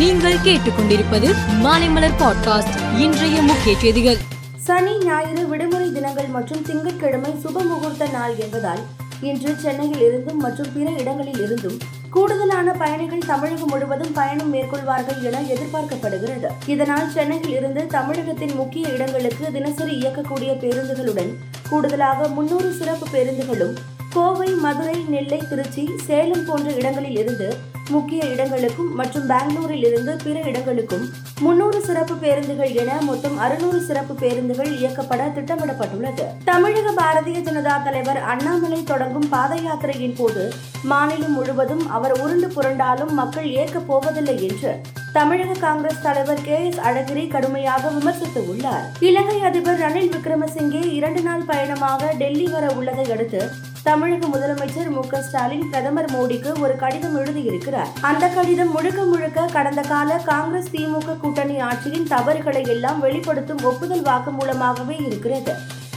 நீங்கள் கேட்டுக்கொண்டிருப்பது மாலைமலர் பாட்காஸ்ட். இன்றைய முக்கிய செய்திகள். சனி ஞாயிறு விடுமுறை தினங்கள் மற்றும் திங்கட்கிழமை சுப முகூர்த்த நாள் என்பதால் இன்று சென்னையில் இருந்தும் மற்றும் பிற இடங்களில் இருந்தும் கூடுதலான பயணிகள் தமிழகம் முழுவதும் பயணம் மேற்கொள்வார்கள் என எதிர்பார்க்கப்படுகிறது. இதனால் சென்னையில் இருந்து தமிழகத்தின் முக்கிய இடங்களுக்கு தினசரி இயக்கக்கூடிய பேருந்துகளுடன் கூடுதலாக முன்னூறு சிறப்பு பேருந்துகளும் கோவை மதுரை நெல்லை திருச்சி சேலம் போன்ற இடங்களில் இருந்து முக்கிய இடங்களுக்கும் மற்றும் பெங்களூரில் இருந்து பிற இடங்களுக்கும் முன்னூறு சிறப்பு பேருந்துகள் என மொத்தம் அறுநூறு சிறப்பு பேருந்துகள் இயக்கப்பட திட்டமிடப்பட்டுள்ளது. தமிழக பாரதிய ஜனதா தலைவர் அண்ணாமலை தொடங்கும் பாத யாத்திரையின் போது மாநிலம் முழுவதும் அவர் உருண்டு புரண்டாலும் மக்கள் ஏற்கப் போவதில்லை என்று தமிழக காங்கிரஸ் தலைவர் கே எஸ் அழகிரி கடுமையாக விமர்சித்து உள்ளார். இலங்கை அதிபர் ரணில் விக்ரமசிங்கே இரண்டு நாள் பயணமாக டெல்லி வர உள்ளதை அடுத்து தமிழக முதலமைச்சர் மு க ஸ்டாலின் பிரதமர் மோடிக்கு ஒரு கடிதம் எழுதியிருக்கிறார். அந்த கடிதம் முழுக்க முழுக்க கடந்த கால காங்கிரஸ் திமுக கூட்டணி ஆட்சியின் தவறுகளை எல்லாம் வெளிப்படுத்தும் ஒப்புதல் வாக்கு மூலமாகவே இருக்கிறது.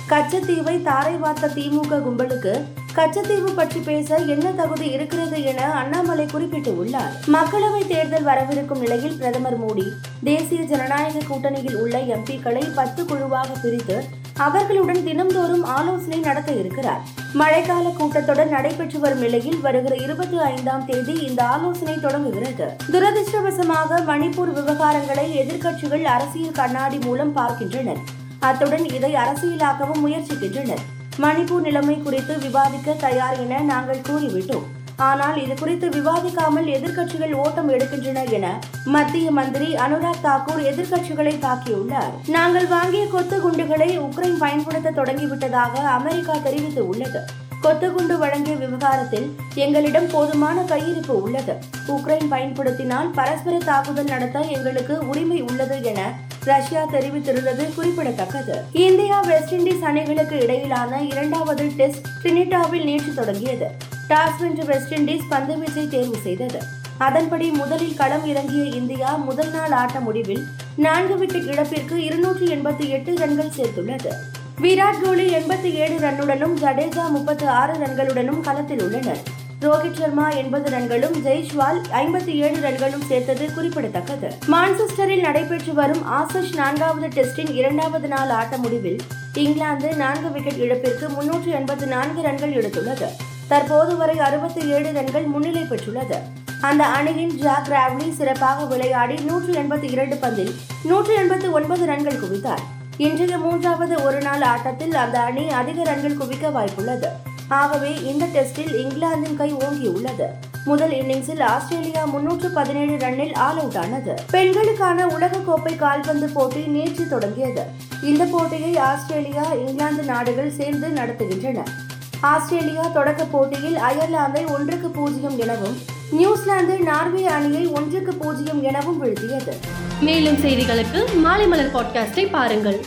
கச்சத்தீவை தாரை வார்த்த திமுக கும்பலுக்கு கச்சத்தீவு பற்றி பேச என்ன தகுதி இருக்கிறது என அண்ணாமலை குறிப்பிட்டுள்ளார் மக்களவை தேர்தல் வரவிருக்கும் நிலையில் பிரதமர் மோடி தேசிய ஜனநாயக கூட்டணியில் உள்ள எம்பிக்களை பத்து குழுவாக பிரித்து அவர்களுடன் தினம்தோறும் ஆலோசனை நடத்த இருக்கிறார். மழைக்கால கூட்டத்தொடர் நடைபெற்று வரும் நிலையில் வருகிற இருபத்தி ஐந்தாம் தேதி இந்த ஆலோசனை தொடங்குகிறது. துரதிருஷ்டவசமாக மணிப்பூர் விவகாரங்களை எதிர்க்கட்சிகள் அரசியல் கண்ணாடி மூலம் பார்க்கின்றனர். அத்துடன் இதை அரசியலாக்கவும் முயற்சிக்கின்றனர். மணிப்பூர் நிலைமை குறித்து விவாதிக்க தயார் என நாங்கள் கூறிவிட்டோம். ஆனால் இது குறித்து விவாதிக்காமல் எதிர்க்கட்சிகள் ஓட்டம் எடுக்கின்றன என மத்திய மந்திரி அனுராக் தாக்கூர் எதிர்க்கட்சிகளை தாக்கியுள்ளார். நாங்கள் வாங்கிய கொத்து குண்டுகளை உக்ரைன் பயன்படுத்த தொடங்கிவிட்டதாக அமெரிக்கா தெரிவித்து உள்ளது கொத்துகுண்டு வழங்கிய விவகாரத்தில் எங்களிடம் போதுமான கையிருப்பு உள்ளது. உக்ரைன் பயன்படுத்தினால் பரஸ்பர தாக்குதல் நடத்த எங்களுக்கு உரிமை உள்ளது என ரஷ்யா தெரிவித்திருந்தது குறிப்பிடத்தக்கது. இந்தியா வெஸ்ட் இண்டீஸ் அணிகளுக்கு இடையிலான இரண்டாவது டெஸ்ட் டிரினிட்டாவில் நேற்று தொடங்கியது. டாஸ் வென்ற வெஸ்ட் இண்டீஸ் பந்துவீச்சை தேர்வு செய்தது. அதன்படி முதலில் களம் இறங்கிய இந்தியா முதல் நாள் ஆட்ட முடிவில் நான்கு விக்கெட் இழப்பிற்கு இருநூற்றி எண்பத்தி எட்டு ரன்கள் சேர்த்துள்ளது. விராட் கோலி எண்பத்தி ஏழு ரன்னுடனும் ஜடேஜா முப்பத்தி ஆறு ரன்களுடனும் களத்தில் உள்ளனர். ரோஹித் சர்மா எண்பது ரன்களும் ஜெய்ஷ்வால் ஐம்பத்தி ஏழு ரன்களும் சேர்த்தது குறிப்பிடத்தக்கது. மான்செஸ்டரில் நடைபெற்று வரும் ஆசிஷ் நான்காவது டெஸ்டின் இரண்டாவது நாள் ஆட்ட முடிவில் இங்கிலாந்து நான்கு விக்கெட் இழப்பிற்கு முன்னூற்று எண்பத்தி நான்கு ரன்கள் எடுத்துள்ளது. தற்போது வரை அறுபத்தி ஏழு ரன்கள் முன்னிலை பெற்றுள்ளது. அந்த அணியின் ஜாக் ராவ்லி சிறப்பாக விளையாடி நூற்று எண்பத்தி இரண்டு பந்தில் நூற்று எண்பத்தி ஒன்பது ரன்கள் குவித்தார். இன்றைய மூன்றாவது ஒருநாள் ஆட்டத்தில் அந்த அணி அதிக ரன்கள் குவிக்க வாய்ப்புள்ளது. ஆகவே இந்த டெஸ்டில் இங்கிலாந்தின் கை ஓங்கியுள்ளது. முதல் இன்னிங்ஸில் ஆஸ்திரேலியா முன்னூற்று பதினேழு ரன்னில் ஆல் அவுட் ஆனது. பெண்களுக்கான உலகக்கோப்பை கால்பந்து போட்டி நேற்று தொடங்கியது. இந்த போட்டியை ஆஸ்திரேலியா இங்கிலாந்து நாடுகள் சேர்ந்து நடத்துகின்றன. ஆஸ்திரேலியா தொடக்க போட்டியில் அயர்லாந்தை ஒன்றுக்கு பூஜ்ஜியம் எனவும் நியூசிலாந்து நார்வே அணியை ஒன்றுக்கு பூஜ்ஜியம் எனவும் வீழ்த்தியது. மேலும் செய்திகளுக்கு மாலை மலர் பாட்காஸ்டை பாருங்கள்.